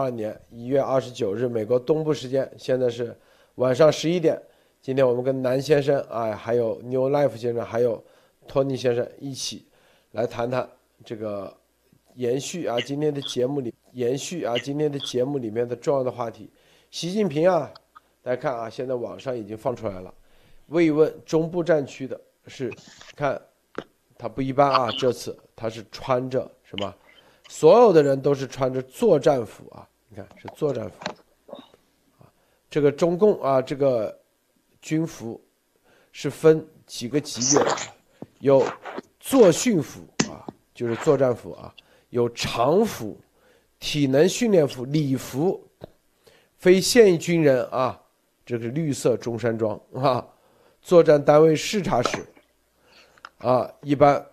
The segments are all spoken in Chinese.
二年一月二十九日，美国东部时间，现在是晚上十一点。今天我们跟南先生啊，还有 New Life 先生，还有托尼先生一起来谈谈这个延续啊今天的节目里延续啊今天的节目里面的重要的话题。习近平啊，大家看啊，现在网上已经放出来了，慰问中部战区的是看他不一般啊，这次他是穿着什么？所有的人都是穿着作战服啊，你看是作战服啊，这个中共啊这个。军服是分几个级别的，有作训服啊，就是作战服啊，有常服、体能训练服、礼服，非现役军人啊，这个绿色中山装啊，作战单位视察时啊，一般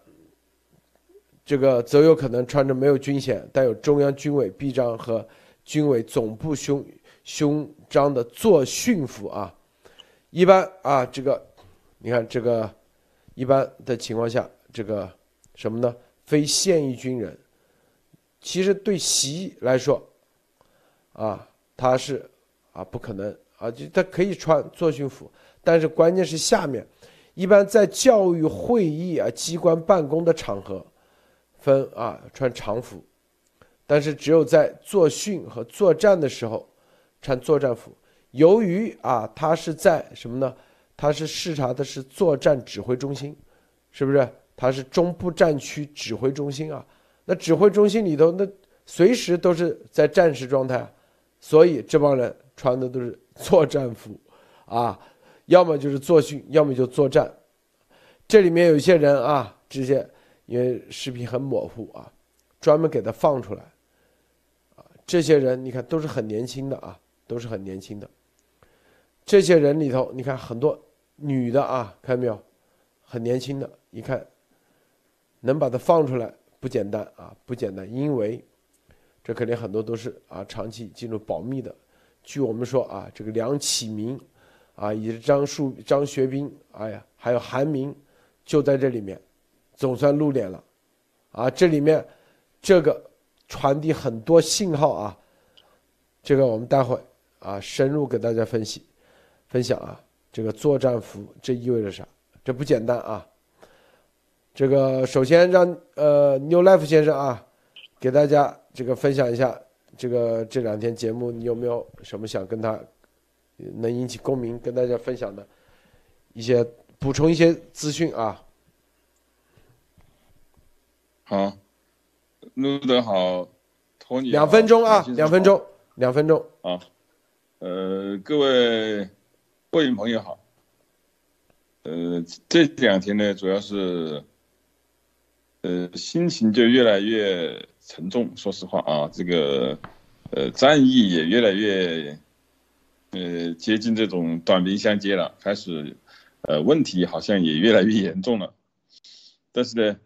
这个则有可能穿着没有军衔、带有中央军委臂章和军委总部胸胸章的作训服啊。一般啊，这个，你看这个，一般的情况下，这个什么呢？非现役军人，其实对习来说，啊，他是啊不可能啊，就他可以穿作训服，但是关键是下面，一般在教育会议啊、机关办公的场合，分啊穿常服，但是只有在作训和作战的时候，穿作战服。由于啊，他是在什么呢？他是视察的是作战指挥中心，是不是？他是中部战区指挥中心啊。那指挥中心里头，那随时都是在战时状态，所以这帮人穿的都是作战服，啊，要么就是作训，要么就作战。这里面有些人啊，这些因为视频很模糊啊，专门给他放出来，这些人你看都是很年轻的啊，都是很年轻的。这些人里头，你看很多女的啊，看到没有？很年轻的，一看能把它放出来不简单啊，不简单，因为这肯定很多都是啊长期进入保密的。据我们说啊，这个梁启明啊，以及张树、张学兵，哎呀，还有韩明，就在这里面，总算露脸了啊。这里面这个传递很多信号啊，这个我们待会啊深入给大家分析。分享啊，这个作战服这意味着啥？这不简单啊！这个首先让呃 New Life 先生啊，给大家这个分享一下这个这两天节目，你有没有什么想跟他能引起共鸣，跟大家分享的一些补充一些资讯啊？好，录得好，托尼。两分钟啊，两分钟，两分钟啊。呃，各位。各位朋友好，呃，这两天呢，主要是，呃，心情就越来越沉重。说实话啊，这个，呃，战役也越来越，呃，接近这种短兵相接了，开始，呃，问题好像也越来越严重了。但是呢，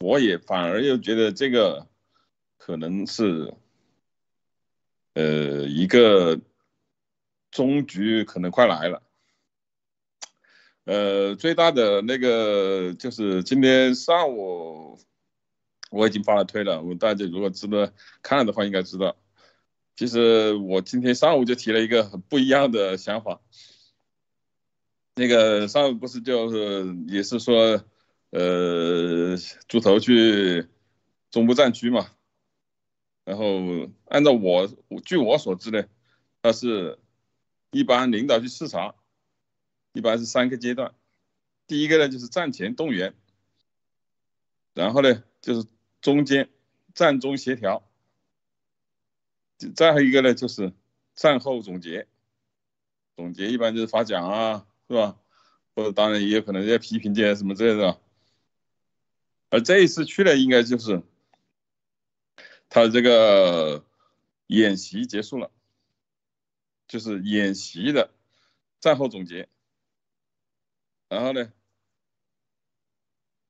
我也反而又觉得这个可能是，呃，一个。终局可能快来了，呃，最大的那个就是今天上午我已经发了推了，我大家如果知道看的话，应该知道。其实我今天上午就提了一个很不一样的想法，那个上午不是就是也是说，呃，猪头去中部战区嘛，然后按照我据我所知呢，他是。一般领导去视察，一般是三个阶段。第一个呢就是战前动员，然后呢就是中间战中协调，再后一个呢就是战后总结。总结一般就是发奖啊，是吧？或者当然也有可能要批评这些什么之类的。而这一次去了，应该就是他这个演习结束了。就是演习的战后总结，然后呢，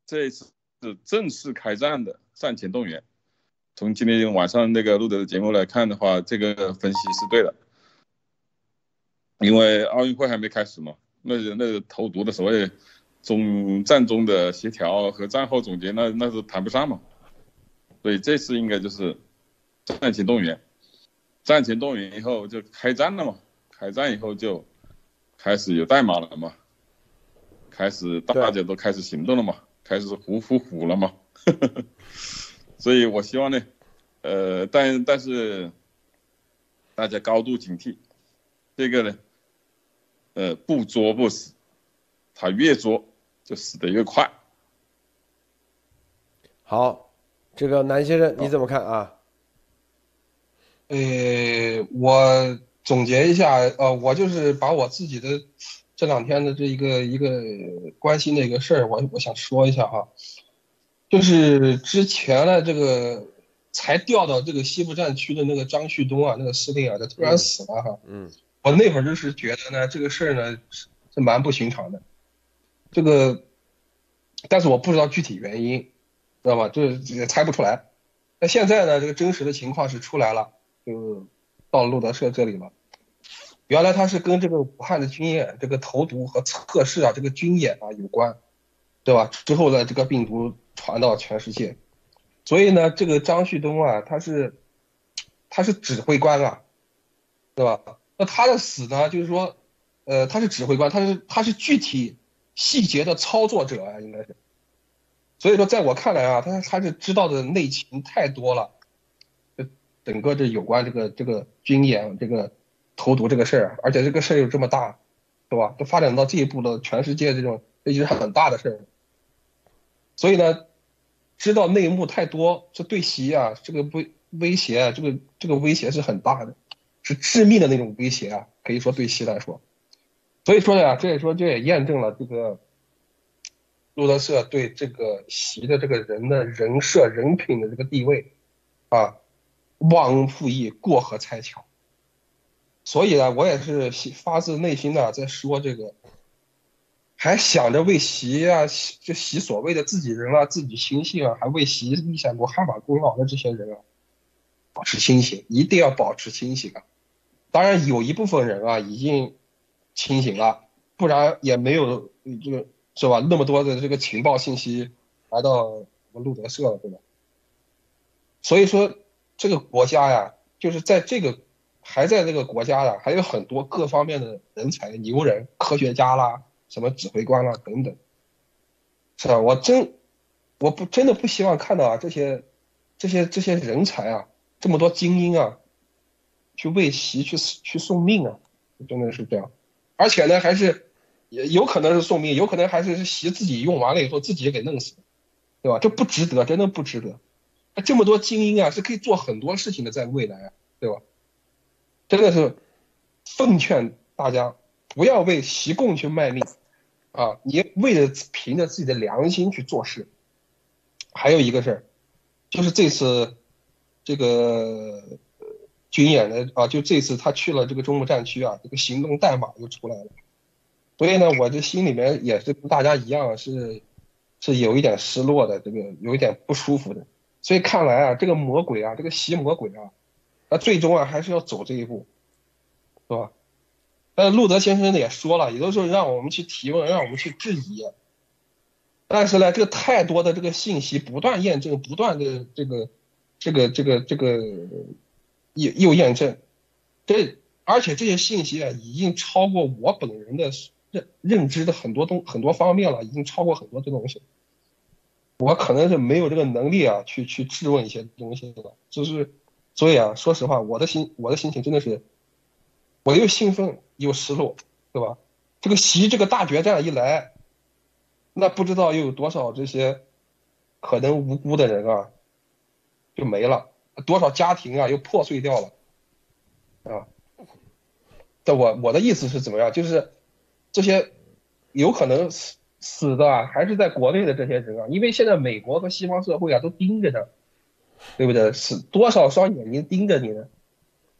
这一次是正式开战的战前动员。从今天晚上那个录的节目来看的话，这个分析是对的。因为奥运会还没开始嘛，那那投毒的所谓中战中的协调和战后总结，那那是谈不上嘛。所以这次应该就是战前动员。战前动员以后就开战了嘛，开战以后就开始有代码了嘛，开始大家都开始行动了嘛，开始虎虎虎了嘛，所以我希望呢，呃，但但是大家高度警惕，这个呢，呃，不作不死，他越作就死的越快。好，这个南先生你怎么看啊？呃，我总结一下，呃，我就是把我自己的这两天的这一个一个关心的一个事儿，我我想说一下哈，就是之前的这个才调到这个西部战区的那个张旭东啊，那个司令啊，他突然死了哈，嗯，我那会儿就是觉得呢，这个事儿呢是是蛮不寻常的，这个，但是我不知道具体原因，知道吗？就是也猜不出来。那现在呢，这个真实的情况是出来了。就到路德社这里了。原来他是跟这个武汉的军演、这个投毒和测试啊，这个军演啊有关，对吧？之后呢，这个病毒传到全世界，所以呢，这个张旭东啊，他是他是指挥官啊，对吧？那他的死呢，就是说，呃，他是指挥官，他是他是具体细节的操作者啊，应该是。所以说，在我看来啊，他他是知道的内情太多了。这整个这有关这个这个军演这个投毒这个事儿，而且这个事儿又这么大，是吧？都发展到这一步了，全世界这种这是很大的事儿。所以呢，知道内幕太多，这对习啊这个威威胁，这个这个威胁是很大的，是致命的那种威胁啊，可以说对习来说。所以说呀，这也说这也验证了这个路德社对这个习的这个人的人设人品的这个地位啊。忘恩负义，过河拆桥。所以呢，我也是发自内心的在说这个，还想着为习啊，就习所谓的自己人啊，自己心性啊，还为习立下过汗马功劳的这些人啊，保持清醒，一定要保持清醒啊！当然，有一部分人啊已经清醒了，不然也没有这个是吧？那么多的这个情报信息来到我们路德社了，对吧？所以说。这个国家呀，就是在这个还在这个国家呀，还有很多各方面的人才、牛人、科学家啦，什么指挥官啦等等，是吧？我真我不真的不希望看到啊这些这些这些人才啊，这么多精英啊，去为习去去送命啊，真的是这样。而且呢，还是有可能是送命，有可能还是习自己用完了以后自己给弄死，对吧？这不值得，真的不值得。这么多精英啊，是可以做很多事情的，在未来啊，对吧？真的是奉劝大家不要为习共去卖命啊！你为了凭着自己的良心去做事。还有一个事儿，就是这次这个军演的啊，就这次他去了这个中部战区啊，这个行动代码又出来了。所以呢，我这心里面也是跟大家一样，是是有一点失落的，这个有一点不舒服的。所以看来啊，这个魔鬼啊，这个邪魔鬼啊，那最终啊还是要走这一步，是吧？但是路德先生也说了，有的时候让我们去提问，让我们去质疑。但是呢，这个太多的这个信息不断验证，不断的这个这个这个这个又又验证，这而且这些信息啊，已经超过我本人的认认知的很多东很多方面了，已经超过很多这东西。我可能是没有这个能力啊，去去质问一些东西的，就是，所以啊，说实话，我的心我的心情真的是，我又兴奋又失落，对吧？这个习这个大决战一来，那不知道又有多少这些可能无辜的人啊，就没了，多少家庭啊又破碎掉了，啊，这我我的意思是怎么样？就是这些有可能死。死的啊还是在国内的这些人啊，因为现在美国和西方社会啊都盯着呢，对不对？是多少双眼睛盯着你呢？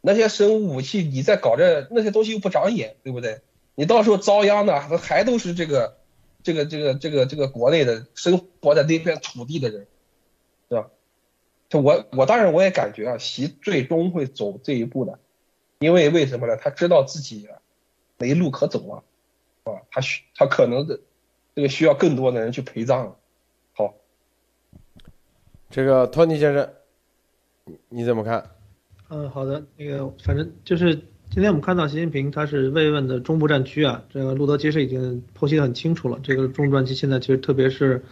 那些生物武器你在搞这那些东西又不长眼，对不对？你到时候遭殃的还都是这个这个这个这个这个国内的生活在那片土地的人？就我我当然我也感觉啊，习最终会走这一步的，因为为什么呢？他知道自己没路可走了，啊，他需他可能的。这个需要更多的人去陪葬。好，这个托尼先生，你怎么看？嗯，好的，那个反正就是今天我们看到习近平他是慰问的中部战区啊，这个路德其实已经剖析的很清楚了。这个中部战区现在其实特别是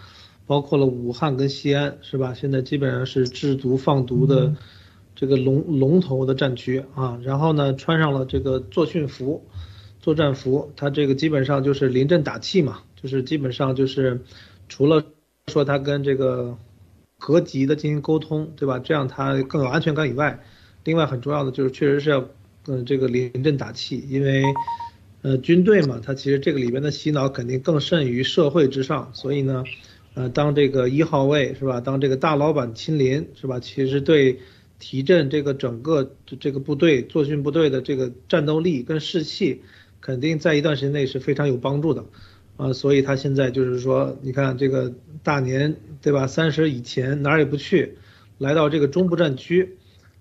包括了武汉跟西安，是吧？现在基本上是制毒放毒的这个龙龙头的战区啊。然后呢，穿上了这个作训服、作战服，他这个基本上就是临阵打气嘛，就是基本上就是除了说他跟这个。各级的进行沟通，对吧？这样他更有安全感以外，另外很重要的就是确实是要，嗯，这个临阵打气，因为，呃，军队嘛，它其实这个里边的洗脑肯定更甚于社会之上，所以呢，呃，当这个一号位是吧？当这个大老板亲临是吧？其实对提振这个整个这个部队作训部队的这个战斗力跟士气，肯定在一段时间内是非常有帮助的。啊，所以他现在就是说，你看这个大年对吧？三十以前哪儿也不去，来到这个中部战区，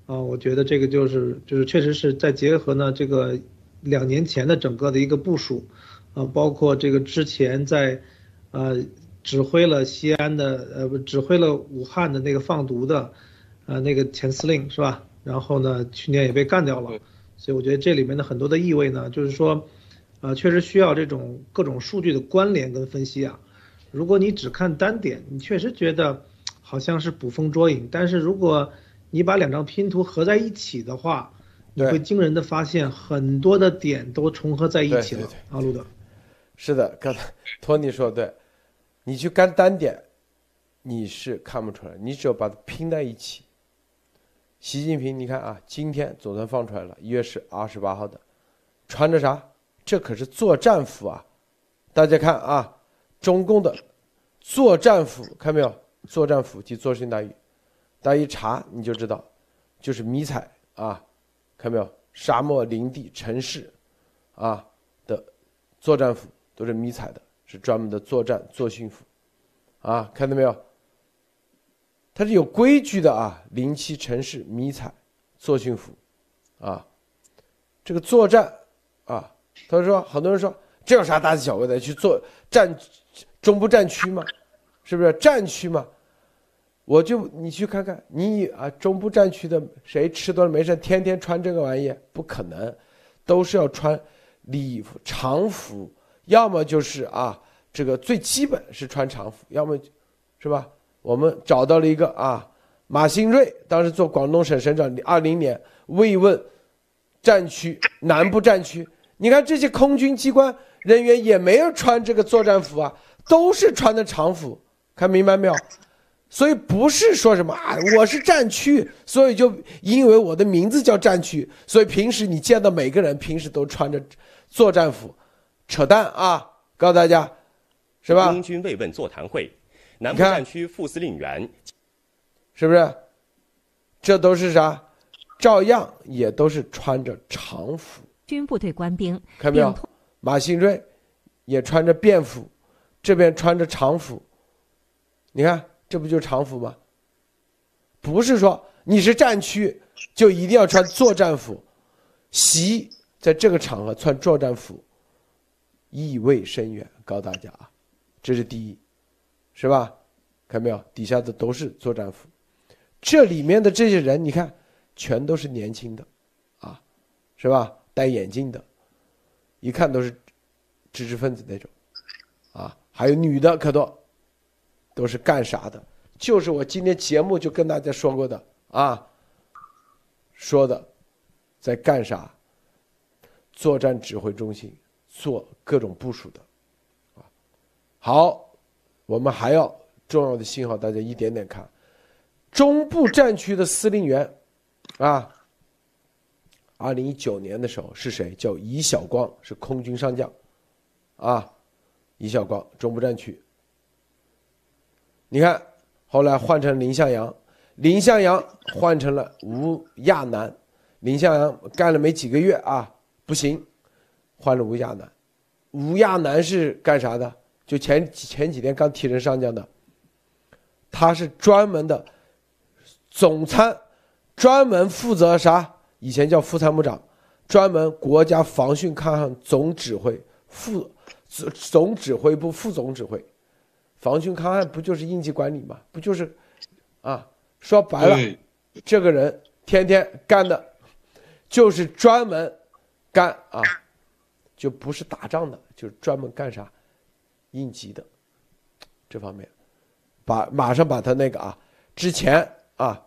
啊，我觉得这个就是就是确实是在结合呢这个两年前的整个的一个部署，啊，包括这个之前在，呃，指挥了西安的呃不指挥了武汉的那个放毒的，呃那个前司令是吧？然后呢去年也被干掉了，所以我觉得这里面的很多的意味呢，就是说。呃，确实需要这种各种数据的关联跟分析啊。如果你只看单点，你确实觉得好像是捕风捉影。但是如果你把两张拼图合在一起的话，你会惊人的发现很多的点都重合在一起了。阿路德，是的，刚才托尼说对，你去干单点，你是看不出来，你只有把它拼在一起。习近平，你看啊，今天总算放出来了，一月十二十八号的，穿着啥？这可是作战服啊！大家看啊，中共的作战服，看没有？作战服及作训大衣，大家一查你就知道，就是迷彩啊，看没有？沙漠、林地、城市，啊的作战服都是迷彩的，是专门的作战作训服，啊，看到没有？它是有规矩的啊，零七城市迷彩作训服，啊，这个作战啊。他说：“很多人说这有啥大惊小怪的？去做战中部战区吗？是不是战区吗？我就你去看看，你啊中部战区的谁吃多了没事，天天穿这个玩意不可能，都是要穿礼服常服，要么就是啊这个最基本是穿常服，要么是吧？我们找到了一个啊马兴瑞，当时做广东省省长，二零年慰问战区南部战区。”你看这些空军机关人员也没有穿这个作战服啊，都是穿的常服，看明白没有？所以不是说什么啊，我是战区，所以就因为我的名字叫战区，所以平时你见到每个人平时都穿着作战服，扯淡啊！告诉大家，是吧？空军慰问座谈会，南部战区副司令员，是不是？这都是啥？照样也都是穿着常服。军部队官兵看没有？马新瑞也穿着便服，这边穿着常服。你看，这不就常服吗？不是说你是战区就一定要穿作战服。习在这个场合穿作战服，意味深远。告诉大家啊，这是第一，是吧？看没有？底下的都是作战服，这里面的这些人，你看，全都是年轻的，啊，是吧？戴眼镜的，一看都是知识分子那种，啊，还有女的可多，都是干啥的？就是我今天节目就跟大家说过的啊，说的在干啥？作战指挥中心做各种部署的，啊，好，我们还要重要的信号，大家一点点看，中部战区的司令员，啊。二零一九年的时候是谁？叫尹晓光，是空军上将，啊，尹晓光，中部战区。你看，后来换成林向阳，林向阳换成了吴亚楠，林向阳干了没几个月啊，不行，换了吴亚楠。吴亚楠是干啥的？就前前几天刚提成上将的，他是专门的总参，专门负责啥？以前叫副参谋长，专门国家防汛抗旱总指挥副总总指挥部副总指挥，防汛抗旱不就是应急管理吗？不就是，啊，说白了，这个人天天干的就是专门干啊，就不是打仗的，就是专门干啥应急的这方面，把马上把他那个啊，之前啊，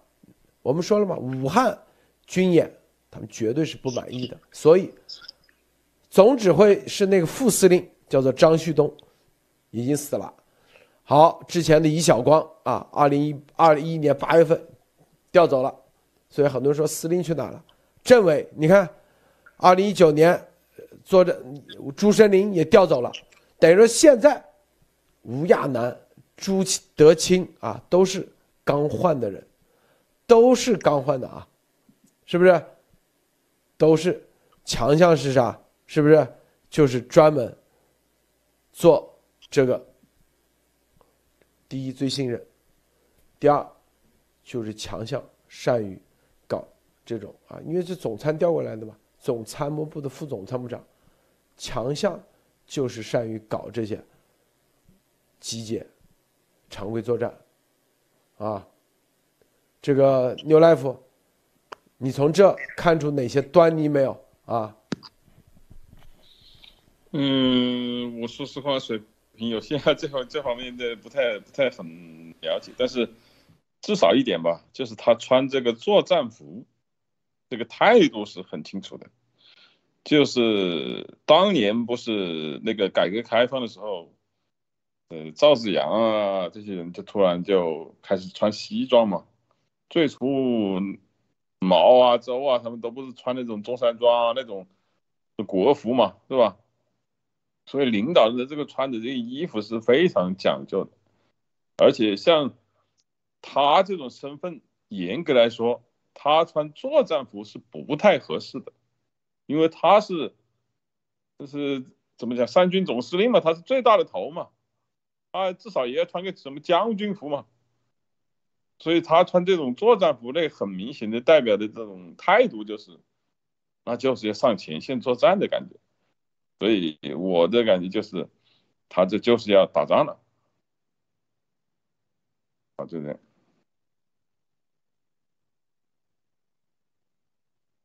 我们说了嘛，武汉军演他们绝对是不满意的，所以总指挥是那个副司令叫做张旭东，已经死了。好，之前的尹晓光啊，二零一二一年八月份调走了，所以很多人说司令去哪了？政委，你看，二零一九年坐着朱生林也调走了，等于说现在吴亚楠、朱德清啊都是刚换的人，都是刚换的啊，是不是？都是强项是啥？是不是？就是专门做这个。第一最信任，第二就是强项善于搞这种啊，因为是总参调过来的嘛，总参谋部的副总参谋长，强项就是善于搞这些集结、常规作战啊。这个 New Life，你从这看出哪些端倪没有啊？嗯，我说实话，水平。有限这方这方面的不太不太很了解，但是至少一点吧，就是他穿这个作战服，这个态度是很清楚的。就是当年不是那个改革开放的时候，呃，赵紫阳啊这些人就突然就开始穿西装嘛。最初毛啊周啊他们都不是穿那种中山装啊那种国服嘛，是吧？所以领导人的这个穿的这个衣服是非常讲究的，而且像他这种身份，严格来说，他穿作战服是不太合适的，因为他是，就是怎么讲，三军总司令嘛，他是最大的头嘛，他，至少也要穿个什么将军服嘛，所以他穿这种作战服，那很明显的代表的这种态度就是，那就是要上前线作战的感觉。所以我的感觉就是，他这就是要打仗了，啊，就这样。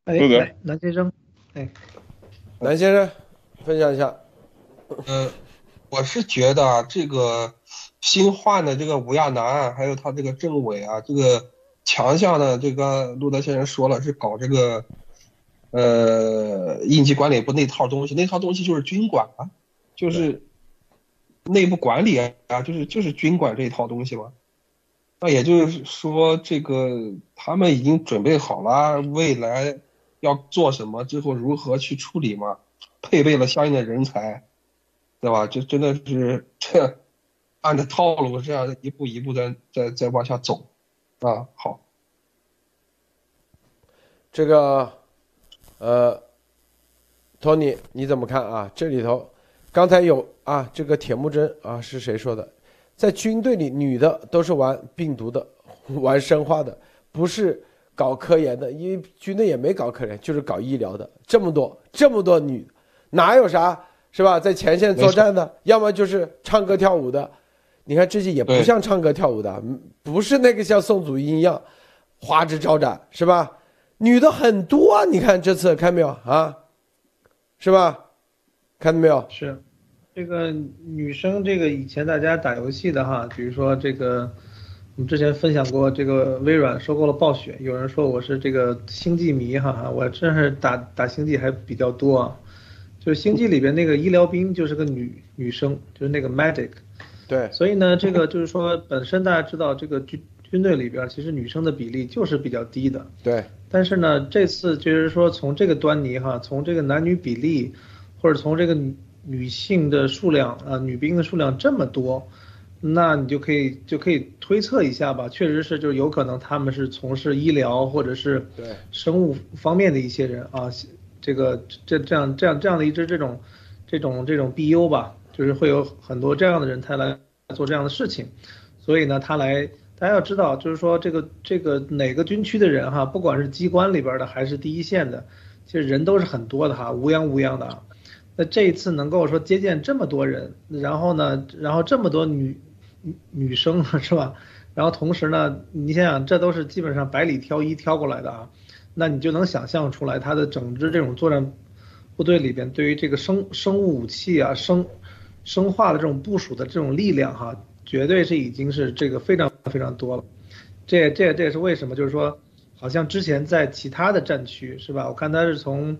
哎，南先生，哎，南先生，分享一下。呃，我是觉得啊，这个新换的这个吴亚楠，还有他这个政委啊，这个强项呢，这个陆德先生说了，是搞这个。呃，应急管理部那套东西，那套东西就是军管啊，就是内部管理啊，就是就是军管这一套东西嘛。那也就是说，这个他们已经准备好了未来要做什么，之后如何去处理嘛，配备了相应的人才，对吧？就真的是这按照套路这样一步一步的在在往下走啊。好，这个。呃，托尼，你怎么看啊？这里头刚才有啊，这个铁木真啊是谁说的？在军队里，女的都是玩病毒的，玩生化的，不是搞科研的，因为军队也没搞科研，就是搞医疗的。这么多这么多女，哪有啥是吧？在前线作战的，要么就是唱歌跳舞的。你看这些也不像唱歌跳舞的，不是那个像宋祖英一样花枝招展，是吧？女的很多，你看这次看没有啊？是吧？看到没有？是，这个女生，这个以前大家打游戏的哈，比如说这个，我们之前分享过，这个微软收购了暴雪，有人说我是这个星际迷哈，我真是打打星际还比较多啊。就是星际里边那个医疗兵就是个女女生，就是那个 medic。对。所以呢，这个就是说本身大家知道这个军军队里边其实女生的比例就是比较低的。对。但是呢，这次就是说从这个端倪哈，从这个男女比例，或者从这个女女性的数量啊，女兵的数量这么多，那你就可以就可以推测一下吧，确实是就是有可能他们是从事医疗或者是对生物方面的一些人啊，这个这这样这样这样的一支这种这种这种 BU 吧，就是会有很多这样的人才来做这样的事情，所以呢，他来。大家要知道，就是说这个这个哪个军区的人哈，不管是机关里边的还是第一线的，其实人都是很多的哈，乌泱乌泱的。那这一次能够说接见这么多人，然后呢，然后这么多女女女生 是吧？然后同时呢，你想想，这都是基本上百里挑一挑过来的啊。那你就能想象出来，他的整支这种作战部队里边，对于这个生生物武器啊、生生化的这种部署的这种力量哈，绝对是已经是这个非常非常多了。这这这也是为什么，就是说，好像之前在其他的战区是吧？我看他是从，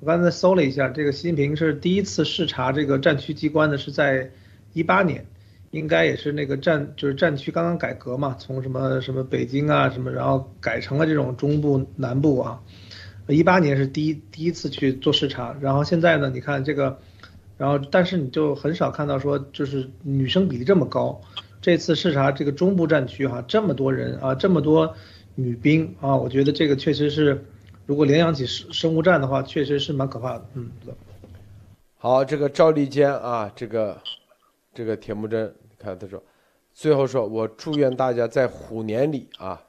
我刚才搜了一下，这个习近平是第一次视察这个战区机关的是在一八年。应该也是那个战，就是战区刚刚改革嘛，从什么什么北京啊什么，然后改成了这种中部南部啊。一八年是第一第一次去做视察，然后现在呢，你看这个，然后但是你就很少看到说就是女生比例这么高。这次视察这个中部战区哈，这么多人啊，这么多女兵啊，我觉得这个确实是，如果联想起生生物战的话，确实是蛮可怕的。嗯，好，这个赵立坚啊，这个这个铁木真。你看他说，最后说，我祝愿大家在虎年里啊，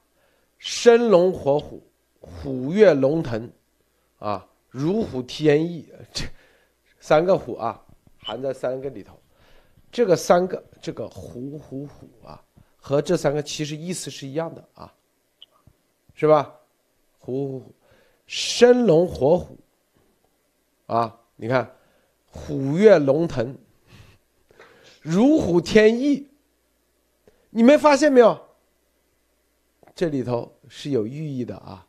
生龙活虎，虎跃龙腾，啊，如虎添翼，这三个虎啊，含在三个里头。这个三个，这个虎虎虎啊，和这三个其实意思是一样的啊，是吧？虎虎虎，生龙活虎，啊，你看，虎跃龙腾。如虎添翼，你们发现没有？这里头是有寓意的啊！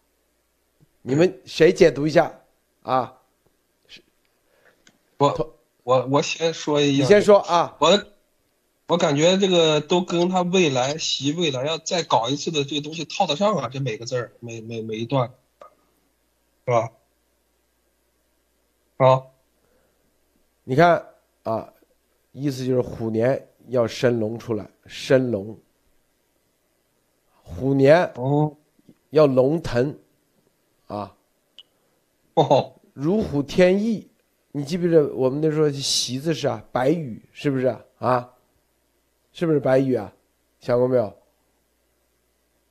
你们谁解读一下啊？我我我先说一下，你先说啊！我我感觉这个都跟他未来习未来要再搞一次的这个东西套得上啊！这每个字儿，每每每一段，是吧？好，你看啊。意思就是虎年要生龙出来，生龙。虎年哦，要龙腾，啊，哦，如虎添翼。你记不记得我们那时候“习”字是啊，白羽是不是啊？是不是白羽啊？想过没有？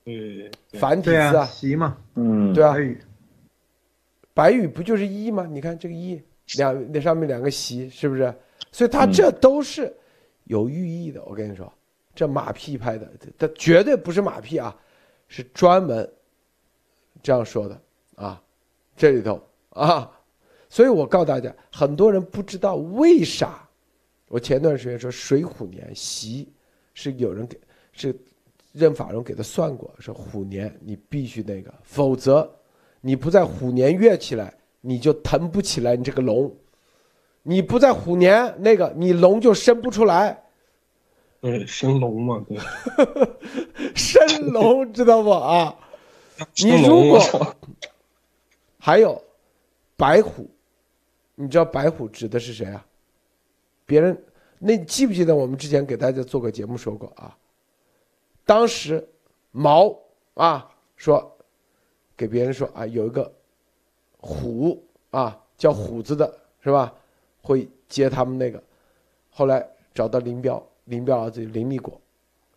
对，繁体字啊，习嘛，嗯，对啊，白羽，白羽不就是“一”吗？你看这个“一”，两那上面两个“习”，是不是？所以他这都是有寓意的，我跟你说，这马屁拍的，他绝对不是马屁啊，是专门这样说的啊，这里头啊，所以我告诉大家，很多人不知道为啥，我前段时间说水虎年习是有人给是任法荣给他算过，说虎年你必须那个，否则你不在虎年跃起来，你就腾不起来，你这个龙。你不在虎年那个，你龙就生不出来。对，生龙嘛，对。生龙知道不啊？你如果还有白虎，你知道白虎指的是谁啊？别人那记不记得我们之前给大家做过节目说过啊？当时毛啊说给别人说啊，有一个虎啊叫虎子的是吧？会接他们那个，后来找到林彪，林彪儿子林立果，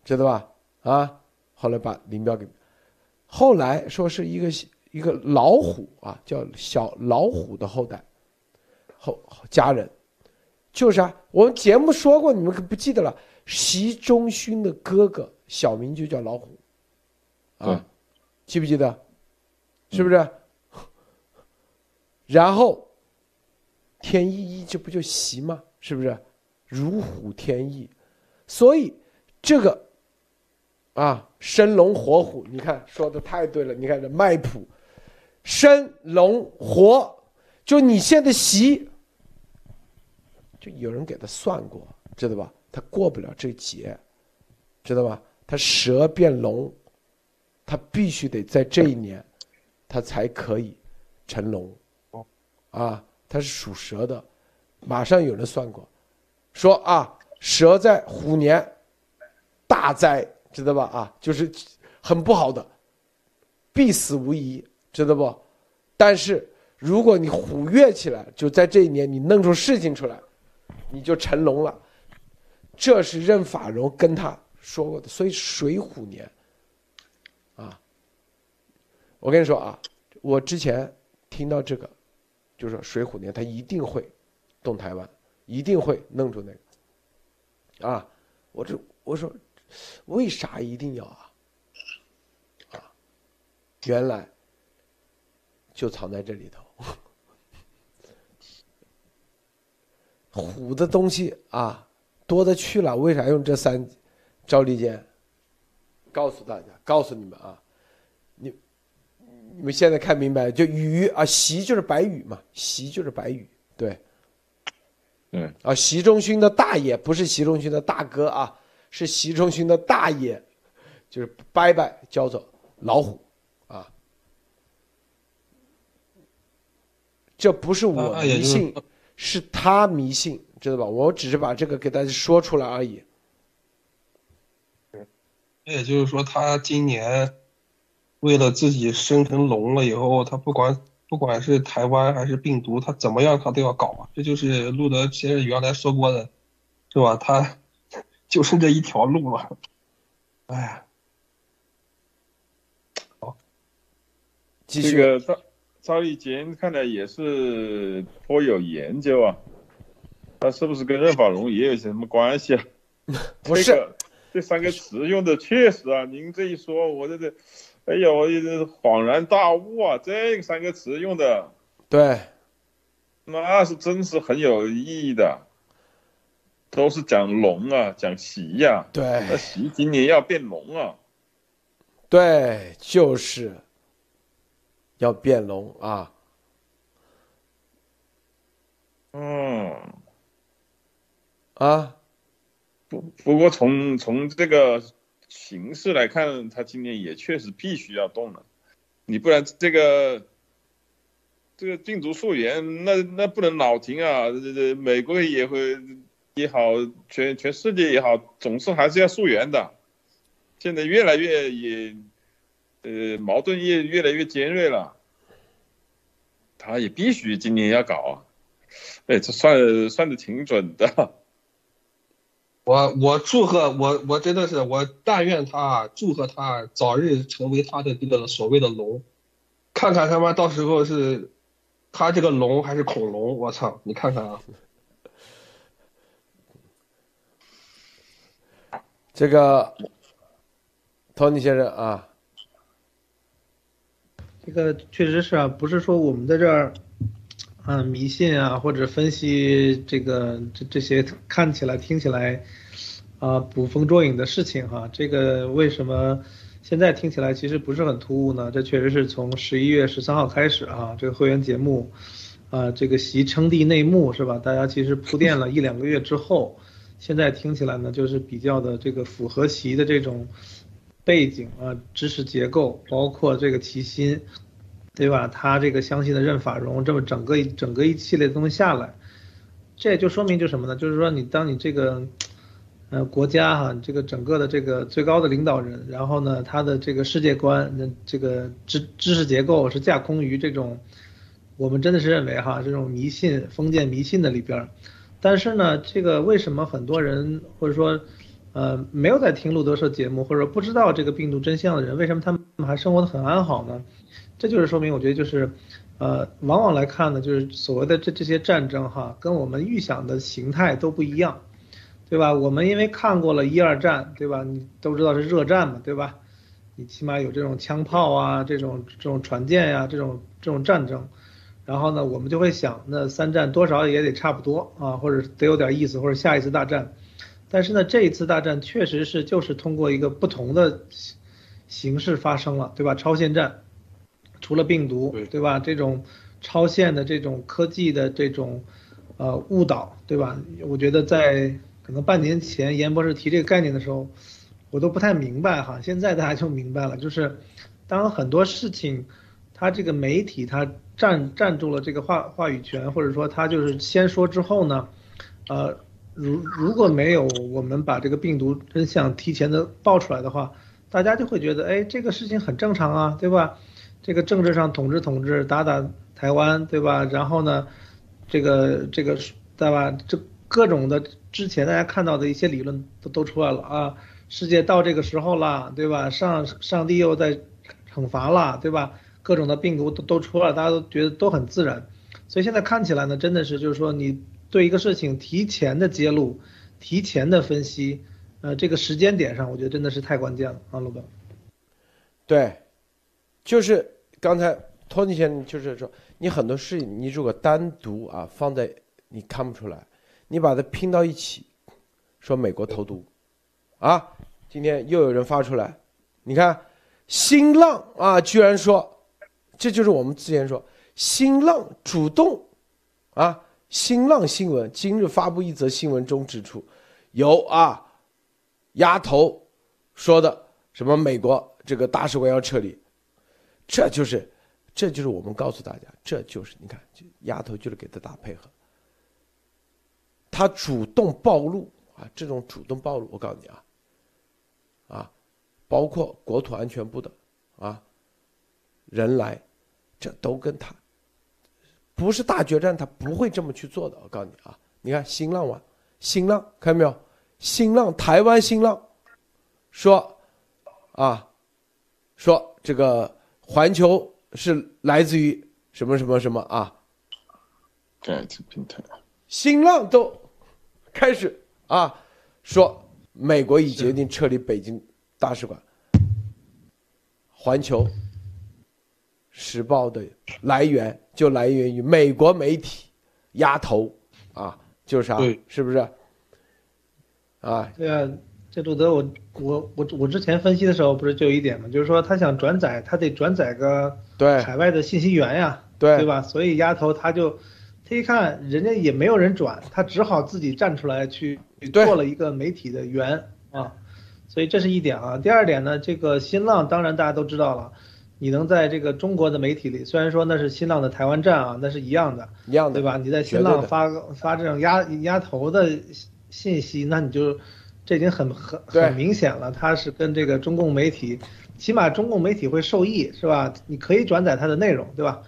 知道吧？啊，后来把林彪给，后来说是一个一个老虎啊，叫小老虎的后代，后家人，就是啊，我们节目说过，你们可不记得了？习仲勋的哥哥小名就叫老虎，啊，记不记得？是不是？然后。天翼翼，这不就习吗？是不是？如虎添翼，所以这个啊，生龙活虎，你看说的太对了。你看这脉谱，生龙活，就你现在习，就有人给他算过，知道吧？他过不了这劫，知道吧？他蛇变龙，他必须得在这一年，他才可以成龙，啊。他是属蛇的，马上有人算过，说啊，蛇在虎年大灾，知道吧？啊，就是很不好的，必死无疑，知道不？但是如果你虎跃起来，就在这一年你弄出事情出来，你就成龙了。这是任法荣跟他说过的，所以水虎年啊，我跟你说啊，我之前听到这个。就是说，水虎年他一定会动台湾，一定会弄出那个啊！我这我说，为啥一定要啊？啊，原来就藏在这里头。虎的东西啊，多的去了。为啥用这三招利剑？告诉大家，告诉你们啊，你们现在看明白？就羽啊，习就是白羽嘛，习就是白羽，对，嗯啊，习仲勋的大爷不是习仲勋的大哥啊，是习仲勋的大爷，就是拜拜叫做老虎啊，这不是我迷信，是他迷信，知道吧？我只是把这个给大家说出来而已。那也就是说，他今年为了自己生成龙了以后，他不管不管是台湾还是病毒，他怎么样他都要搞啊。这就是路德先生原来说过的，是吧？他就剩这一条路了。哎呀，这继续，个赵赵立坚看来也是颇有研究啊，他是不是跟任法龙也有些什么关系啊？不是这个这三个词用的确实啊，您这一说，我这这，哎呀，我这恍然大悟啊，这三个词用的对那是真是很有意义的，都是讲龙啊，讲习呀、那对习今年要变龙啊，对，就是要变龙啊！嗯。啊，不不过从从这个形势来看，他今年也确实必须要动了，你不然这个这个病毒溯源，那那不能老停啊！这这美国也会也好，全全世界也好，总是还是要溯源的。现在越来越也呃矛盾越越来越尖锐了，他也必须今年要搞啊！哎，这算算的挺准的。我我祝贺我我真的是我但愿他祝贺他早日成为他的这个所谓的龙，看看他妈到时候是他这个龙还是恐龙？我操！你看看啊，这个托尼先生啊，这个确实是啊，不是说我们在这儿，啊迷信啊，或者分析这个这这些看起来听起来，啊捕风捉影的事情哈。这个为什么现在听起来其实不是很突兀呢？这确实是从十一月十三号开始啊，这个会员节目，啊这个习称帝内幕是吧？大家其实铺垫了一两个月之后，现在听起来呢就是比较的这个符合习的这种。背景啊，知识结构，包括这个齐心，对吧？他这个相信的任法荣，这么整个一整个一系列东西下来，这也就说明就什么呢？就是说你当你这个，呃，国家哈，这个整个的这个最高的领导人，然后呢，他的这个世界观，那这个知知识结构是架空于这种，我们真的是认为哈，这种迷信封建迷信的里边，但是呢，这个为什么很多人或者说？呃，没有在听路德社节目，或者说不知道这个病毒真相的人，为什么他们还生活的很安好呢？这就是说明，我觉得就是，呃，往往来看呢，就是所谓的这这些战争哈，跟我们预想的形态都不一样，对吧？我们因为看过了一二战，对吧？你都知道是热战嘛，对吧？你起码有这种枪炮啊，这种这种船舰呀、这种这种战争，然后呢，我们就会想，那三战多少也得差不多啊，或者得有点意思，或者下一次大战。但是呢，这一次大战确实是就是通过一个不同的形式发生了，对吧？超限战，除了病毒，对吧？这种超限的这种科技的这种呃误导，对吧？我觉得在可能半年前严博士提这个概念的时候，我都不太明白哈，现在大家就明白了，就是当很多事情，它这个媒体它占占住了这个话话语权，或者说它就是先说之后呢，呃。如如果没有我们把这个病毒真相提前的爆出来的话，大家就会觉得，哎，这个事情很正常啊，对吧？这个政治上统治统治，打打台湾，对吧？然后呢，这个这个对吧？这各种的之前大家看到的一些理论都都出来了啊，世界到这个时候了，对吧？上上帝又在惩罚了，对吧？各种的病毒都都出来，大家都觉得都很自然，所以现在看起来呢，真的是就是说你。对一个事情提前的揭露，提前的分析，呃，这个时间点上，我觉得真的是太关键了啊，陆哥。对，就是刚才托尼先生就是说，你很多事情你如果单独啊放在你看不出来，你把它拼到一起，说美国投毒，啊，今天又有人发出来，你看新浪啊，居然说，这就是我们之前说新浪主动，啊，新浪新闻今日发布一则新闻中指出，有啊，丫头说的什么美国这个大使馆要撤离，这就是。这就是我们告诉大家，这就是你看，丫头就是给他打配合，他主动暴露啊，这种主动暴露，我告诉你啊，啊，包括国土安全部的啊人来，这都跟他不是大决战，他不会这么去做的。我告诉你啊，你看新浪网，新浪看到没有？新浪台湾新浪说啊，说这个环球。是来自于什么什么什么啊？盖茨平台，新浪都开始啊说美国已决定撤离北京大使馆。环球时报的来源就来源于美国媒体压头啊，就是啥？是不是？啊？对啊。这路德，我我我我之前分析的时候不是就有一点嘛，就是说他想转载，他得转载个对海外的信息源呀，对对吧？所以丫头他就他一看人家也没有人转，他只好自己站出来去做了一个媒体的源啊，所以这是一点啊。第二点呢，这个新浪当然大家都知道了，你能在这个中国的媒体里，虽然说那是新浪的台湾站啊，那是一样的，一样的对吧？你在新浪发发这种压压头的信息，那你就。这已经很很很明显了，他是跟这个中共媒体，起码中共媒体会受益，是吧？你可以转载它的内容，对吧？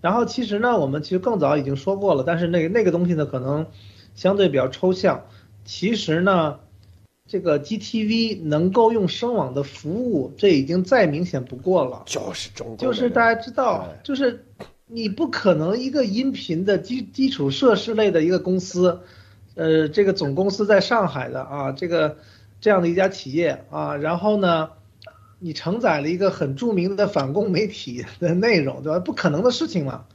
然后其实呢，我们其实更早已经说过了，但是那个那个东西呢，可能相对比较抽象。其实呢，这个 GTV 能够用声网的服务，这已经再明显不过了。就是中国，就是大家知道，就是你不可能一个音频的基基础设施类的一个公司。呃，这个总公司在上海的啊，这个这样的一家企业啊，然后呢，你承载了一个很著名的反共媒体的内容，对吧？不可能的事情嘛，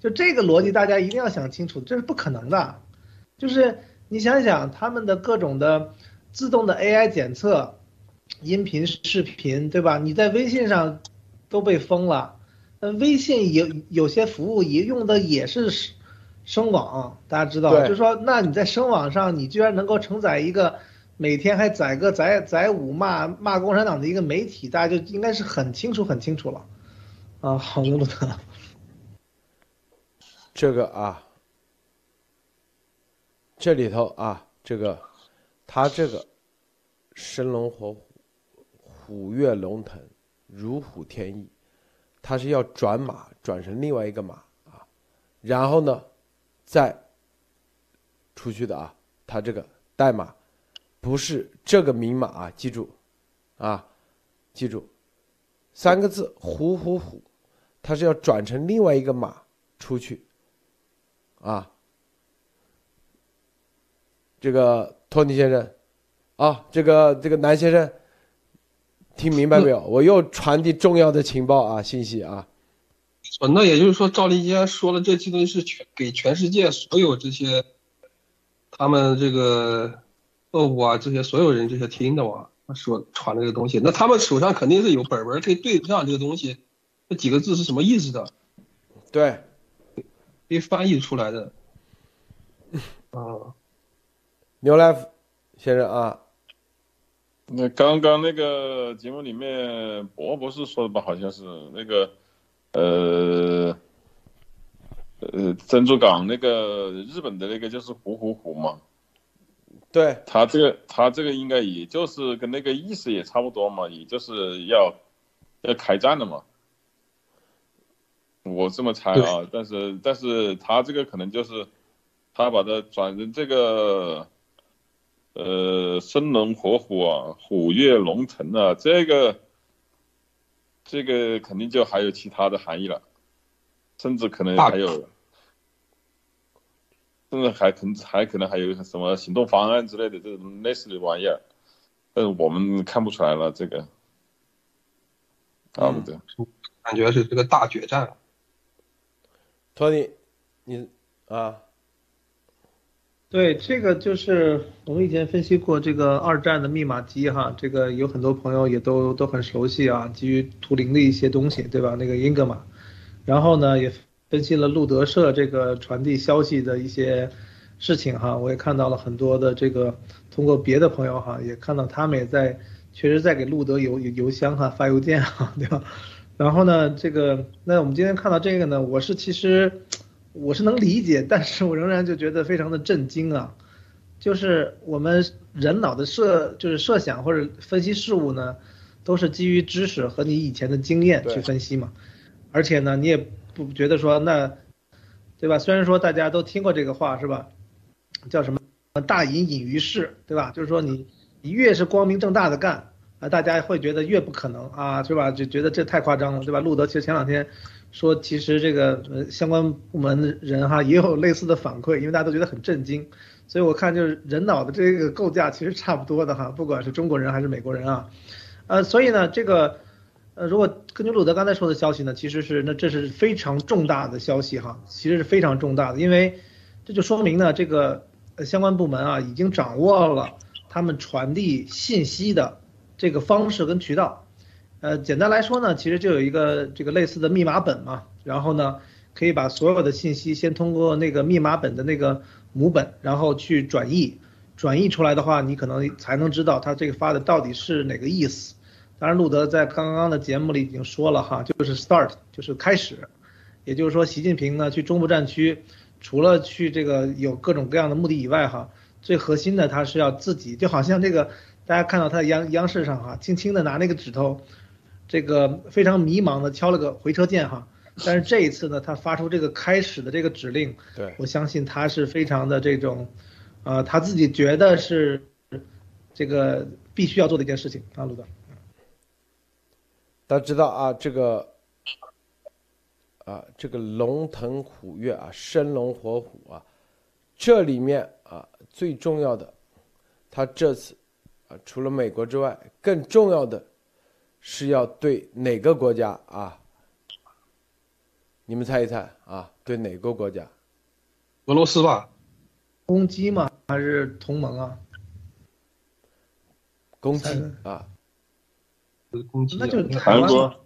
就这个逻辑大家一定要想清楚，这是不可能的。就是你想想他们的各种的自动的 AI 检测，音频、视频，对吧？你在微信上都被封了，那微信有有些服务也用的也是。声网，大家知道，就是说，那你在声网上，你居然能够承载一个每天还载个载载五骂骂共产党的一个媒体，大家就应该是很清楚很清楚了。啊，好的，路德。这个啊，这里头啊，这个他这个生龙活虎，虎跃龙腾，如虎添翼，他是要转码转成另外一个码啊，然后呢？再出去的啊，它这个代码不是这个明码啊，记住啊，记住三个字“虎虎虎”，它是要转成另外一个码出去啊。这个托尼先生啊，这个这个南先生听明白没有？我又传递重要的情报啊，信息啊。那也就是说，赵立坚说了这些东西是全给全世界所有这些他们这个恶物啊，这些所有人这些听的我，说传的这个东西，那他们手上肯定是有本本可以对上这个东西，这几个字是什么意思的？对，可以翻译出来的。啊，牛来福先生啊，那刚刚那个节目里面，博博士说的吧，好像是那个。呃，呃，珍珠港那个日本的那个就是虎虎虎嘛，对。他这个他这个应该也就是跟那个意思也差不多嘛，也就是要要开战了嘛，我这么猜啊，但是但是他这个可能就是他把它转成这个，呃，生龙活虎啊，虎跃龙腾啊，这个。这个肯定就还有其他的含义了，甚至可能还有，甚至还可能还可能还有什么行动方案之类的这种类似的玩意儿，但是我们看不出来了。这个，啊不对，感觉是这个大决战，托尼，你啊，对，这个就是我们以前分析过这个二战的密码机哈，这个有很多朋友也都都很熟悉啊，基于图灵的一些东西，对吧？那个英格玛，然后呢也分析了路德社这个传递消息的一些事情哈，我也看到了很多的这个通过别的朋友哈，也看到他们也在确实在给路德邮邮箱哈发邮件哈，对吧？然后呢，这个那我们今天看到这个呢，我是其实我是能理解，但是我仍然就觉得非常的震惊啊，就是我们人脑的设就是设想或者分析事物呢，都是基于知识和你以前的经验去分析嘛，而且呢，你也不觉得说那，对吧？虽然说大家都听过这个话是吧？叫什么大隐隐于市，对吧？就是说你你越是光明正大的干。啊，大家会觉得越不可能啊，是吧？就觉得这太夸张了，对吧？路德其实前两天说，其实这个相关部门的人哈 也有类似的反馈，因为大家都觉得很震惊。所以我看就是人脑的这个构架其实差不多的哈，不管是中国人还是美国人啊，呃，所以呢，这个呃如果根据路德刚才说的消息呢，其实是那这是非常重大的消息哈，其实是非常重大的，因为这就说明呢，这个相关部门啊已经掌握了他们传递信息的。这个方式跟渠道，呃，简单来说呢，其实就有一个这个类似的密码本嘛，然后呢，可以把所有的信息先通过那个密码本的那个母本，然后去转译，转译出来的话，你可能才能知道它这个发的到底是哪个意思。当然，路德在刚刚的节目里已经说了哈，就是 start，就是开始，也就是说，习近平呢去中部战区，除了去这个有各种各样的目的以外哈，最核心的他是要自己，就好像这个。大家看到他的央央视上哈，轻轻的拿那个指头，这个非常迷茫的敲了个回车键哈。但是这一次呢，他发出这个开始的这个指令，对我相信他是非常的这种，呃，他自己觉得是这个必须要做的一件事情啊，陆总。大家知道啊，这个啊，这个龙腾虎跃啊，生龙活虎啊，这里面啊最重要的，他这次。啊，除了美国之外，更重要的是要对哪个国家啊？你们猜一猜啊？对哪个国家？俄罗斯吧？攻击吗？还是同盟啊？攻击啊？攻击？那就韩国。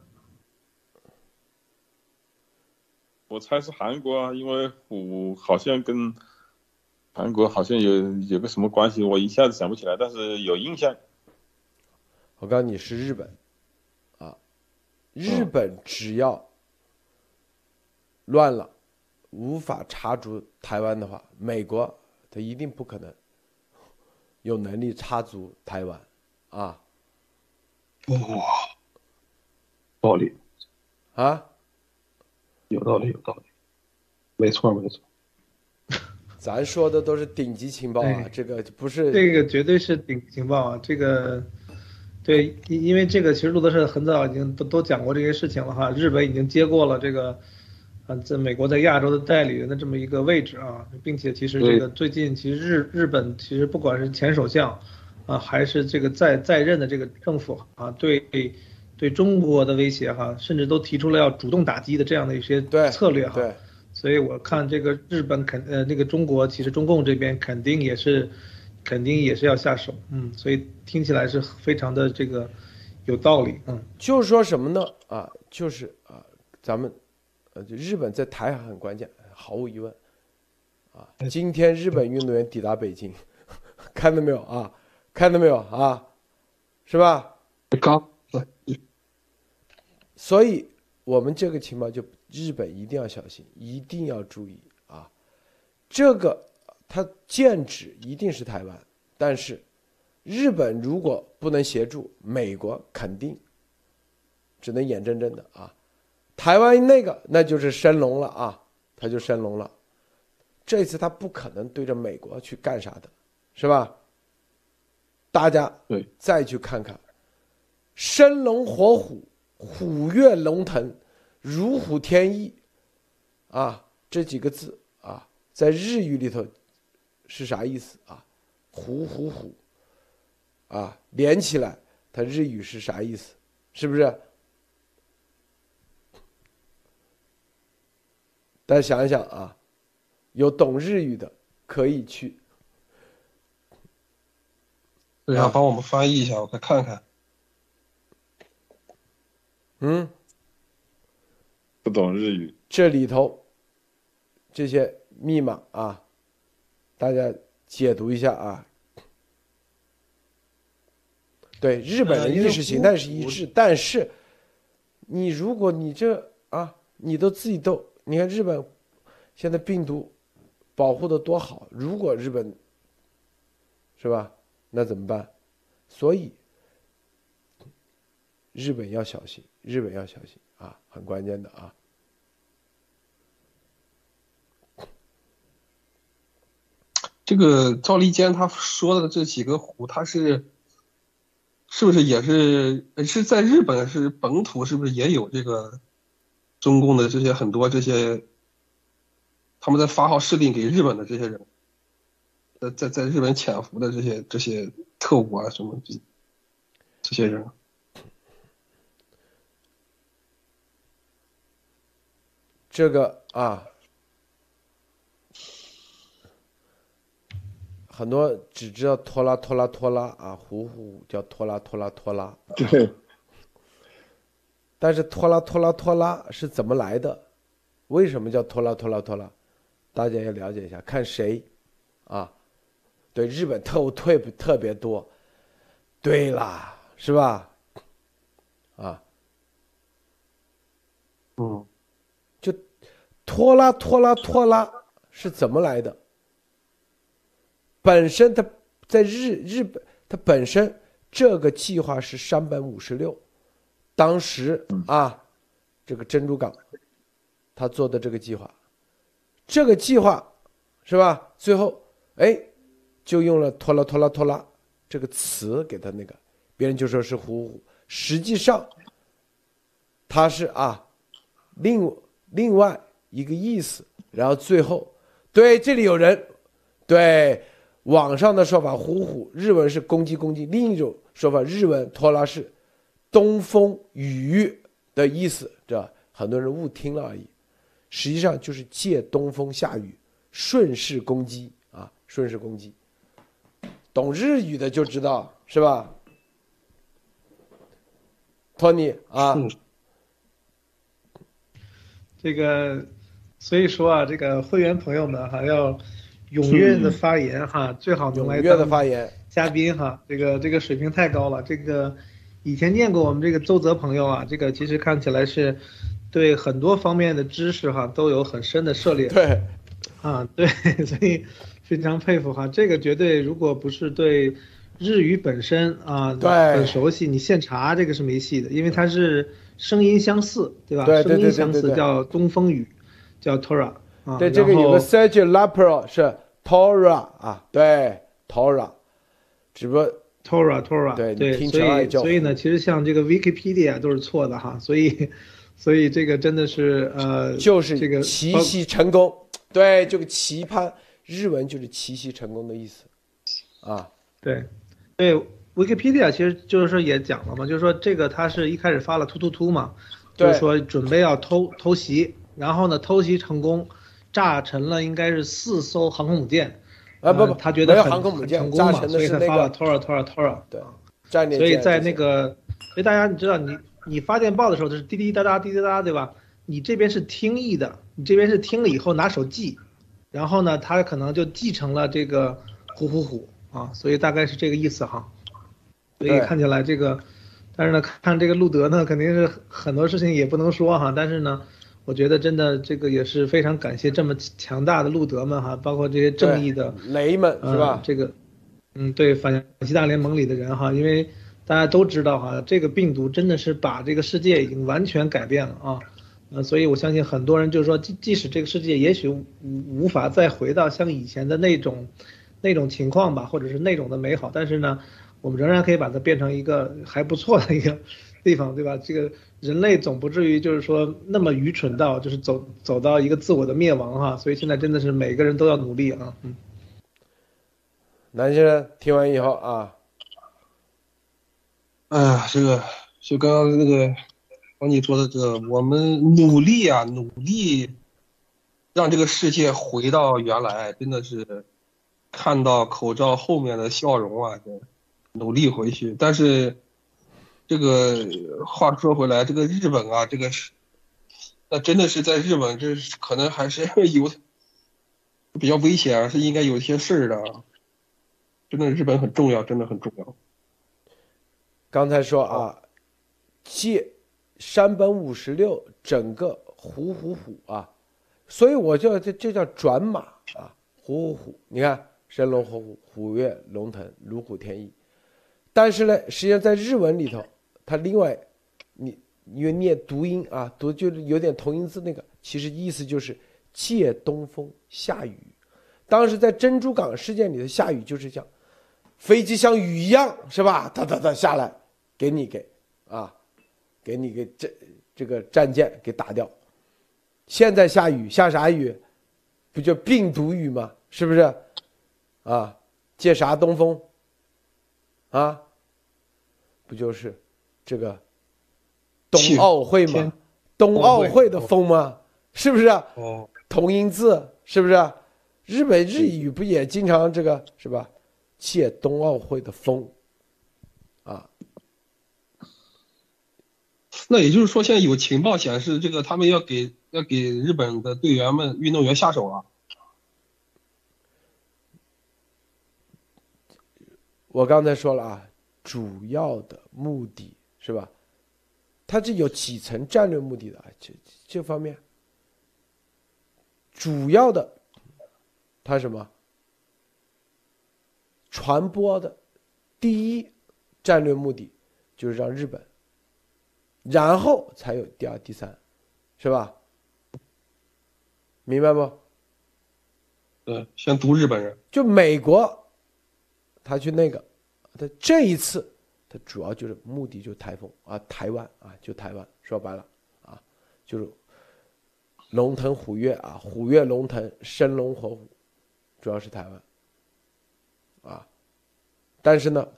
我猜是韩国啊，因为我好像跟。韩国好像有有个什么关系，我一下子想不起来，但是有印象。我告诉你是日本，啊，日本只要乱了，无法插足台湾的话，美国他一定不可能有能力插足台湾，啊。哇，暴力。啊，有道理，有道理，没错，没错。咱说的都是顶级情报啊，这个不是这个绝对是顶级情报啊，这个对，因因为这个其实路德社很早已经都都讲过这些事情了哈，日本已经接过了这个啊，在美国在亚洲的代理人的这么一个位置啊，并且其实这个最近其实日日本其实不管是前首相啊，还是这个在在任的这个政府啊，对对中国的威胁哈，甚至都提出了要主动打击的这样的一些策略哈。所以我看这个日本肯呃那个中国其实中共这边肯定也是，肯定也是要下手，嗯，所以听起来是非常的这个有道理，嗯，就是说什么呢？啊，就是啊，咱们呃，就日本在台海很关键，毫无疑问，啊，今天日本运动员抵达北京，看到没有啊？看到没有啊？是吧？刚，所以我们这个情报就。日本一定要小心，一定要注意啊！这个它剑指一定是台湾，但是日本如果不能协助，美国肯定只能眼睁睁的啊！台湾那个那就是升龙了啊，他就升龙了。这次他不可能对着美国去干啥的，是吧？大家对再去看看，生龙活虎，虎跃龙腾。如虎添翼，啊，这几个字啊，在日语里头是啥意思啊？虎虎虎，啊，连起来，它日语是啥意思？是不是？大家想一想啊，有懂日语的可以去。对啊，帮我们翻译一下，我再看看。嗯，不懂日语，这里头这些密码啊，大家解读一下啊。对，日本的意识形态是一致，但是你如果你这啊，你都自己都，你看日本现在病毒保护的多好，如果日本是吧，那怎么办？所以日本要小心，日本要小心啊，很关键的啊。这个赵立坚他说的这几个湖，他是。是不是也是是在日本是本土是不是也有这个中共的这些很多这些他们在发号施令给日本的这些人，在在在日本潜伏的这些这些特务啊什么这这些人，这个啊。很多只知道拖拉拖拉拖拉啊，虎虎叫拖拉拖拉拖拉。对。但是拖拉拖拉拖拉是怎么来的？为什么叫拖拉拖拉拖拉？大家要了解一下，看谁啊？对，日本特务特别特别多。对啦，是吧？啊。嗯。就拖拉拖拉拖拉是怎么来的？本身它在日日本，它本身这个计划是山本五十六，当时啊，这个珍珠港，他做的这个计划，这个计划是吧？最后哎，就用了拖拉拖拉拖拉这个词给他那个，别人就说是虎虎，实际上他是啊，另另外一个意思，然后最后对这里有人对。网上的说法，虎虎日文是攻击攻击；另一种说法，日文拖拉是东风雨的意思，这很多人误听了而已。实际上就是借东风下雨，顺势攻击啊，顺势攻击。懂日语的就知道是吧？托尼啊，这个所以说啊，这个会员朋友们还要。踊跃的发言哈，最好能来当嘉宾哈。这个这个水平太高了。这个以前见过我们这个周泽朋友啊，这个其实看起来是对很多方面的知识哈都有很深的涉猎。对，啊对，所以非常佩服哈。这个绝对如果不是对日语本身啊对很熟悉，你现查这个是没戏的，因为它是声音相似，对吧？对声音相似叫东风雨，叫 Tora。对，这个有个 Sergio Lapro 是。Tora 啊，对，Tora，只不过 Tora Tora，对对，所以所以呢，其实像这个 Wikipedia 都是错的哈，所以所以这个真的是呃，就是这个奇袭成功，对，这个期盼日文就是奇袭成功的意思，啊，对，对，Wikipedia 其实就是说也讲了嘛，就是说这个他是一开始发了突突突嘛，就是说准备要偷偷袭，然后呢偷袭成功。炸沉了，应该是四艘航空母舰，啊不不，他觉得航空母舰成功嘛，所以他发了 Tora Tora Tora，对，所以在那个，所以大家你知道，你你发电报的时候，它是滴滴答答滴滴答答，对吧？你这边是听译的，你这边是听了以后拿手记，然后呢，他可能就继承了这个虎虎虎啊，所以大概是这个意思哈。所以看起来这个，但是呢，看这个路德呢，肯定是很多事情也不能说哈，但是呢。我觉得真的这个也是非常感谢这么强大的路德们哈，包括这些正义的雷们是吧？这个，嗯，对反西大联盟里的人哈，因为大家都知道哈，这个病毒真的是把这个世界已经完全改变了啊，呃，所以我相信很多人就是说，即即使这个世界也许无无法再回到像以前的那种那种情况吧，或者是那种的美好，但是呢，我们仍然可以把它变成一个还不错的一个。地方对吧？这个人类总不至于就是说那么愚蠢到就是走走到一个自我的灭亡哈，所以现在真的是每个人都要努力啊。嗯，南先生听完以后啊，哎呀，这个就刚刚那个王你说的这个，我们努力啊，努力，让这个世界回到原来，真的是看到口罩后面的笑容啊！努力回去，但是这个话说回来，这个日本啊，这个是那真的是在日本，这可能还是 有比较危险，是应该有一些事儿的。真的，日本很重要，真的很重要。刚才说啊，借山本五十六整个虎虎虎啊，所以我叫这这叫转马啊，虎虎虎。你看神龙虎虎，虎跃龙腾，如虎添翼。但是呢，实际上在日文里头，它另外，你因为念读音啊，读就是有点同音字那个，其实意思就是借东风下雨。当时在珍珠港事件里的下雨就是这样。飞机像雨一样，是吧？哒哒哒下来，给你给啊，给你给这这个战舰给打掉。现在下雨下啥雨？不就病毒雨吗？是不是？啊，借啥东风？啊，不就是这个冬奥会吗？冬奥会的风吗？是不是？哦，同音字是不是？日本日语不也经常这个是吧？借冬奥会的风，啊，那也就是说，现在有情报显示，这个他们要给要给日本的队员们、运动员下手了。我刚才说了啊，主要的目的是吧？它这有几层战略目的的啊？这这方面，主要的，它什么？传播的第一战略目的就是让日本，然后才有第二、第三，是吧？明白不？嗯，先读日本人。就美国，他去那个，他这一次他主要就是目的就是台风啊，台湾啊，就台湾。说白了啊，就是龙腾虎跃啊，虎跃龙腾，生龙活虎，主要是台湾。啊，但是呢，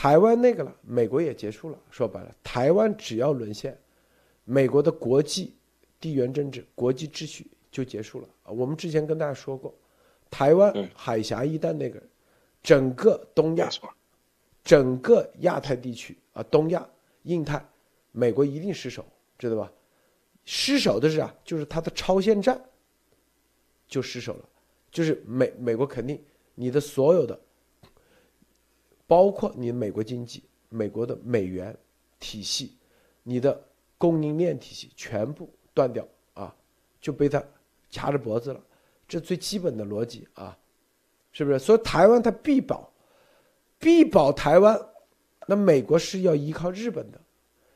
台湾那个了，美国也结束了。说白了，台湾只要沦陷，美国的国际地缘政治、国际秩序就结束了。我们之前跟大家说过，台湾海峡一旦那个，整个东亚，整个亚太地区啊，东亚、印太，美国一定失守，知道吧？失守的是啊，就是它的超限战就失守了，就是美美国肯定。你的所有的，包括你美国经济、美国的美元体系、你的供应链体系全部断掉啊，就被他掐着脖子了。这最基本的逻辑啊，是不是？所以台湾它必保，必保台湾。那美国是要依靠日本的，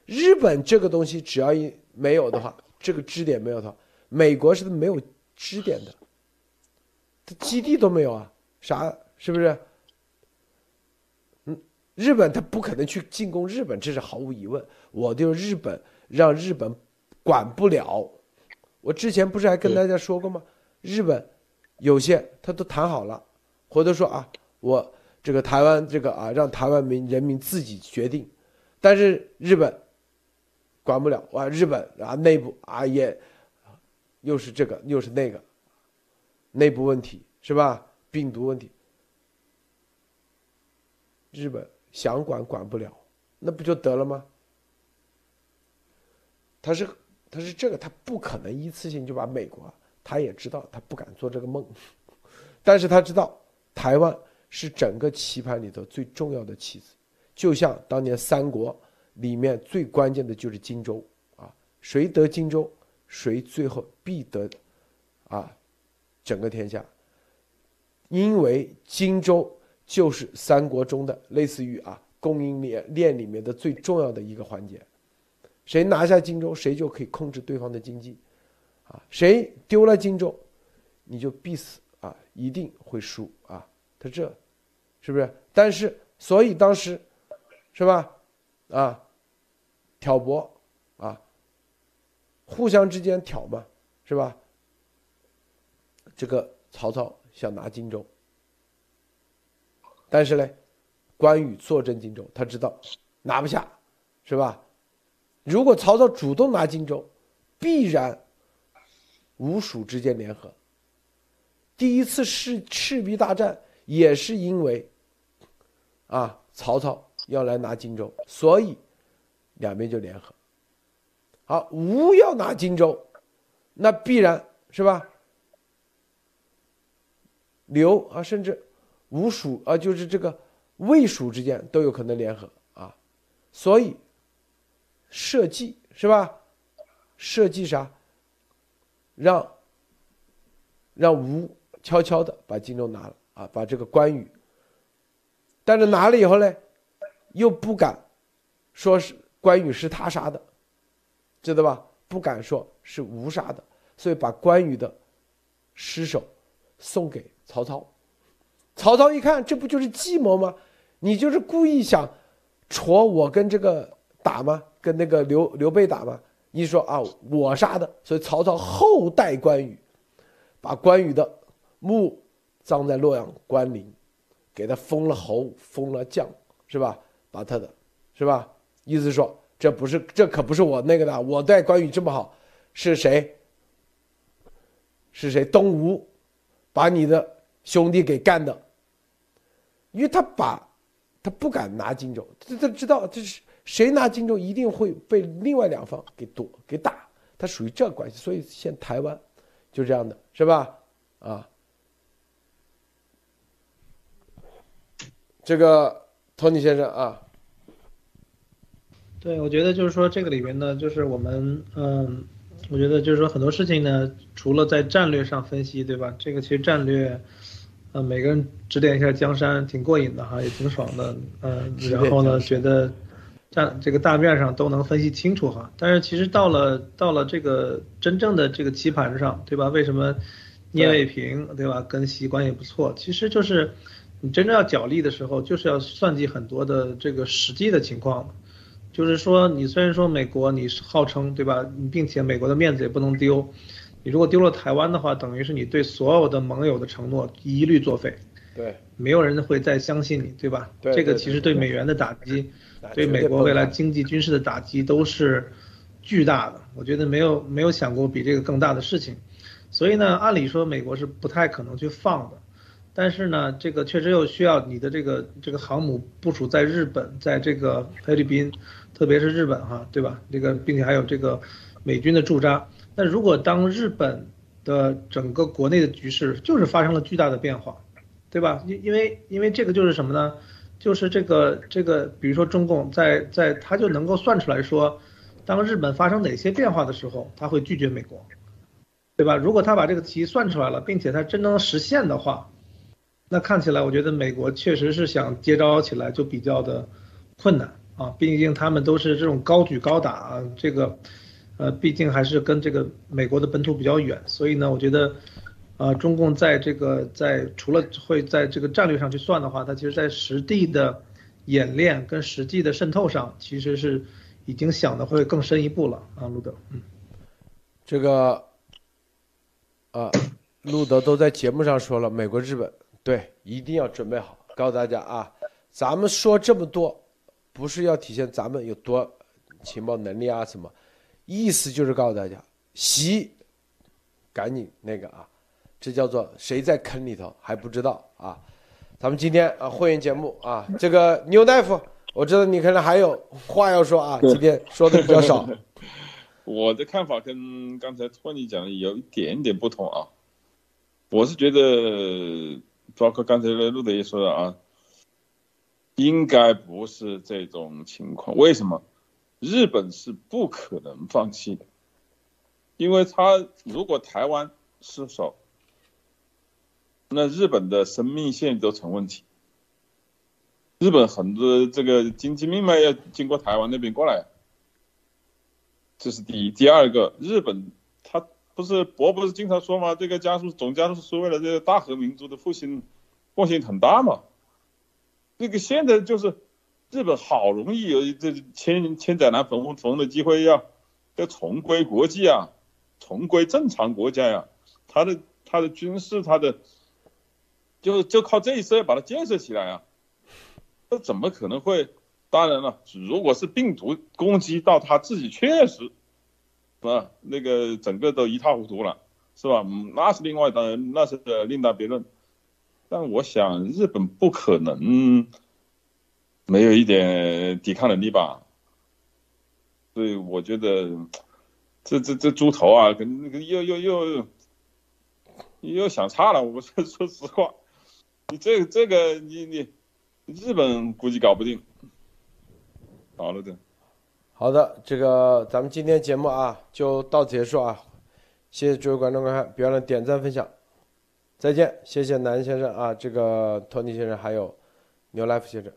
日本这个东西只要一没有的话，这个支点没有的话，美国是没有支点的，它基地都没有啊。啥是不是？日本他不可能去进攻日本，这是毫无疑问。我就日本让日本管不了。我之前不是还跟大家说过吗？日本有些他都谈好了，或者说啊，我这个台湾这个啊，让台湾民人民自己决定。但是日本管不了哇，日本啊内部啊也又是这个又是那个内部问题是吧？病毒问题，日本想管管不了，那不就得了吗？他是他是这个，他不可能一次性就把美国，他也知道他不敢做这个梦，但是他知道台湾是整个棋盘里头最重要的棋子，就像当年三国里面最关键的就是荆州啊，谁得荆州，谁最后必得啊整个天下。因为荆州就是三国中的类似于啊供应链链里面的最重要的一个环节，谁拿下荆州，谁就可以控制对方的经济，啊，谁丢了荆州，你就必死啊，一定会输啊，他这，是不是？但是所以当时，是吧？啊，挑拨啊，互相之间挑嘛，是吧？这个曹操。想拿荆州，但是呢，关羽坐镇荆州，他知道拿不下，是吧？如果曹操主动拿荆州，必然吴蜀之间联合。第一次赤赤壁大战也是因为，啊，曹操要来拿荆州，所以两边就联合。好，吴要拿荆州，那必然是吧？刘啊，甚至吴蜀啊，就是这个魏蜀之间都有可能联合啊，所以设计是吧？设计啥？让让吴悄悄的把荆州拿了啊，把这个关羽，但是拿了以后呢，又不敢说是关羽是他杀的，知道吧？不敢说是吴杀的，所以把关羽的尸首送给曹操。曹操一看，这不就是计谋吗？你就是故意想戳我跟这个打吗？跟那个刘刘备打吗？一说啊，我杀的，所以曹操后代关羽，把关羽的墓葬在洛阳关陵，给他封了侯，封了将，是吧？把他的，是吧？意思说，这不是，这可不是我那个的，我待关羽这么好，是谁？是谁？东吴把你的兄弟给干的，因为他把，他不敢拿荆州，他他知道这是。谁拿荆州，一定会被另外两方给夺给打，他属于这关系，所以现台湾就这样的是吧？啊，这个托尼先生啊，对，我觉得就是说这个里面呢，就是我们嗯，我觉得就是说很多事情呢，除了在战略上分析，对吧？这个其实战略，呃，每个人指点一下江山，挺过瘾的哈，也挺爽的，嗯，然后呢，觉得。站这个大面上都能分析清楚哈，但是其实到了到了这个真正的这个棋盘上，对吧？为什么聂卫平对吧跟习关系不错？其实就是你真正要角力的时候，就是要算计很多的这个实际的情况。就是说，你虽然说美国你是号称对吧，并且美国的面子也不能丢，你如果丢了台湾的话，等于是你对所有的盟友的承诺一律作废。对，没有人会再相信你，对吧？对，这个其实对美元的打击。对美国未来经济、军事的打击都是巨大的，我觉得没有没有想过比这个更大的事情，所以呢，按理说美国是不太可能去放的，但是呢，这个确实又需要你的这个这个航母部署在日本，在这个菲律宾，特别是日本哈，对吧？这个并且还有这个美军的驻扎。那如果当日本的整个国内的局势就是发生了巨大的变化，对吧？因因为因为这个就是什么呢？就是这个这个，比如说中共在在，他就能够算出来说，当日本发生哪些变化的时候，他会拒绝美国，对吧？如果他把这个题算出来了，并且他真能实现的话，那看起来我觉得美国确实是想接招起来就比较的困难啊，毕竟他们都是这种高举高打，这个呃，毕竟还是跟这个美国的本土比较远，所以呢，我觉得。啊，中共在这个在除了会在这个战略上去算的话，它其实在实地的演练跟实际的渗透上，其实是已经想的会更深一步了啊，路德，嗯，这个啊，路德都在节目上说了，美国、日本对一定要准备好，告诉大家啊，咱们说这么多，不是要体现咱们有多情报能力啊什么，意思就是告诉大家，习赶紧那个啊。这叫做谁在坑里头还不知道啊？咱们今天啊会员节目啊，这个牛大夫，我知道你可能还有话要说啊，今天说的比较少。我的看法跟刚才托尼讲的有一点点不同啊，我是觉得，包括刚才陆德也说的啊，应该不是这种情况。为什么？日本是不可能放弃的，因为他如果台湾失守。那日本的生命线都成问题，日本很多这个经济命脉要经过台湾那边过来，这是第一。第二个，日本他不是博不是经常说吗？这个加速总加速是为了这个大和民族的复兴，贡献很大嘛。这个现在就是日本好容易有这千千载难逢逢的机会要要重归国际啊，重归正常国家呀，他的他的军事他的。就就靠这一次要把它建设起来啊，这怎么可能会？当然了，如果是病毒攻击到他自己，确实，啊，那个整个都一塌糊涂了。是吧？那是另外的，那是另当别论。但我想日本不可能没有一点抵抗能力吧？所以我觉得这这这猪头啊，跟那个又又又又想差了。我说 说实话，你这个这个你你日本估计搞不定，搞了的。好的，这个咱们今天节目啊就到此结束啊，谢谢诸位观众观看，别忘了点赞分享，再见，谢谢南先生啊，这个托尼先生还有牛 life 先生。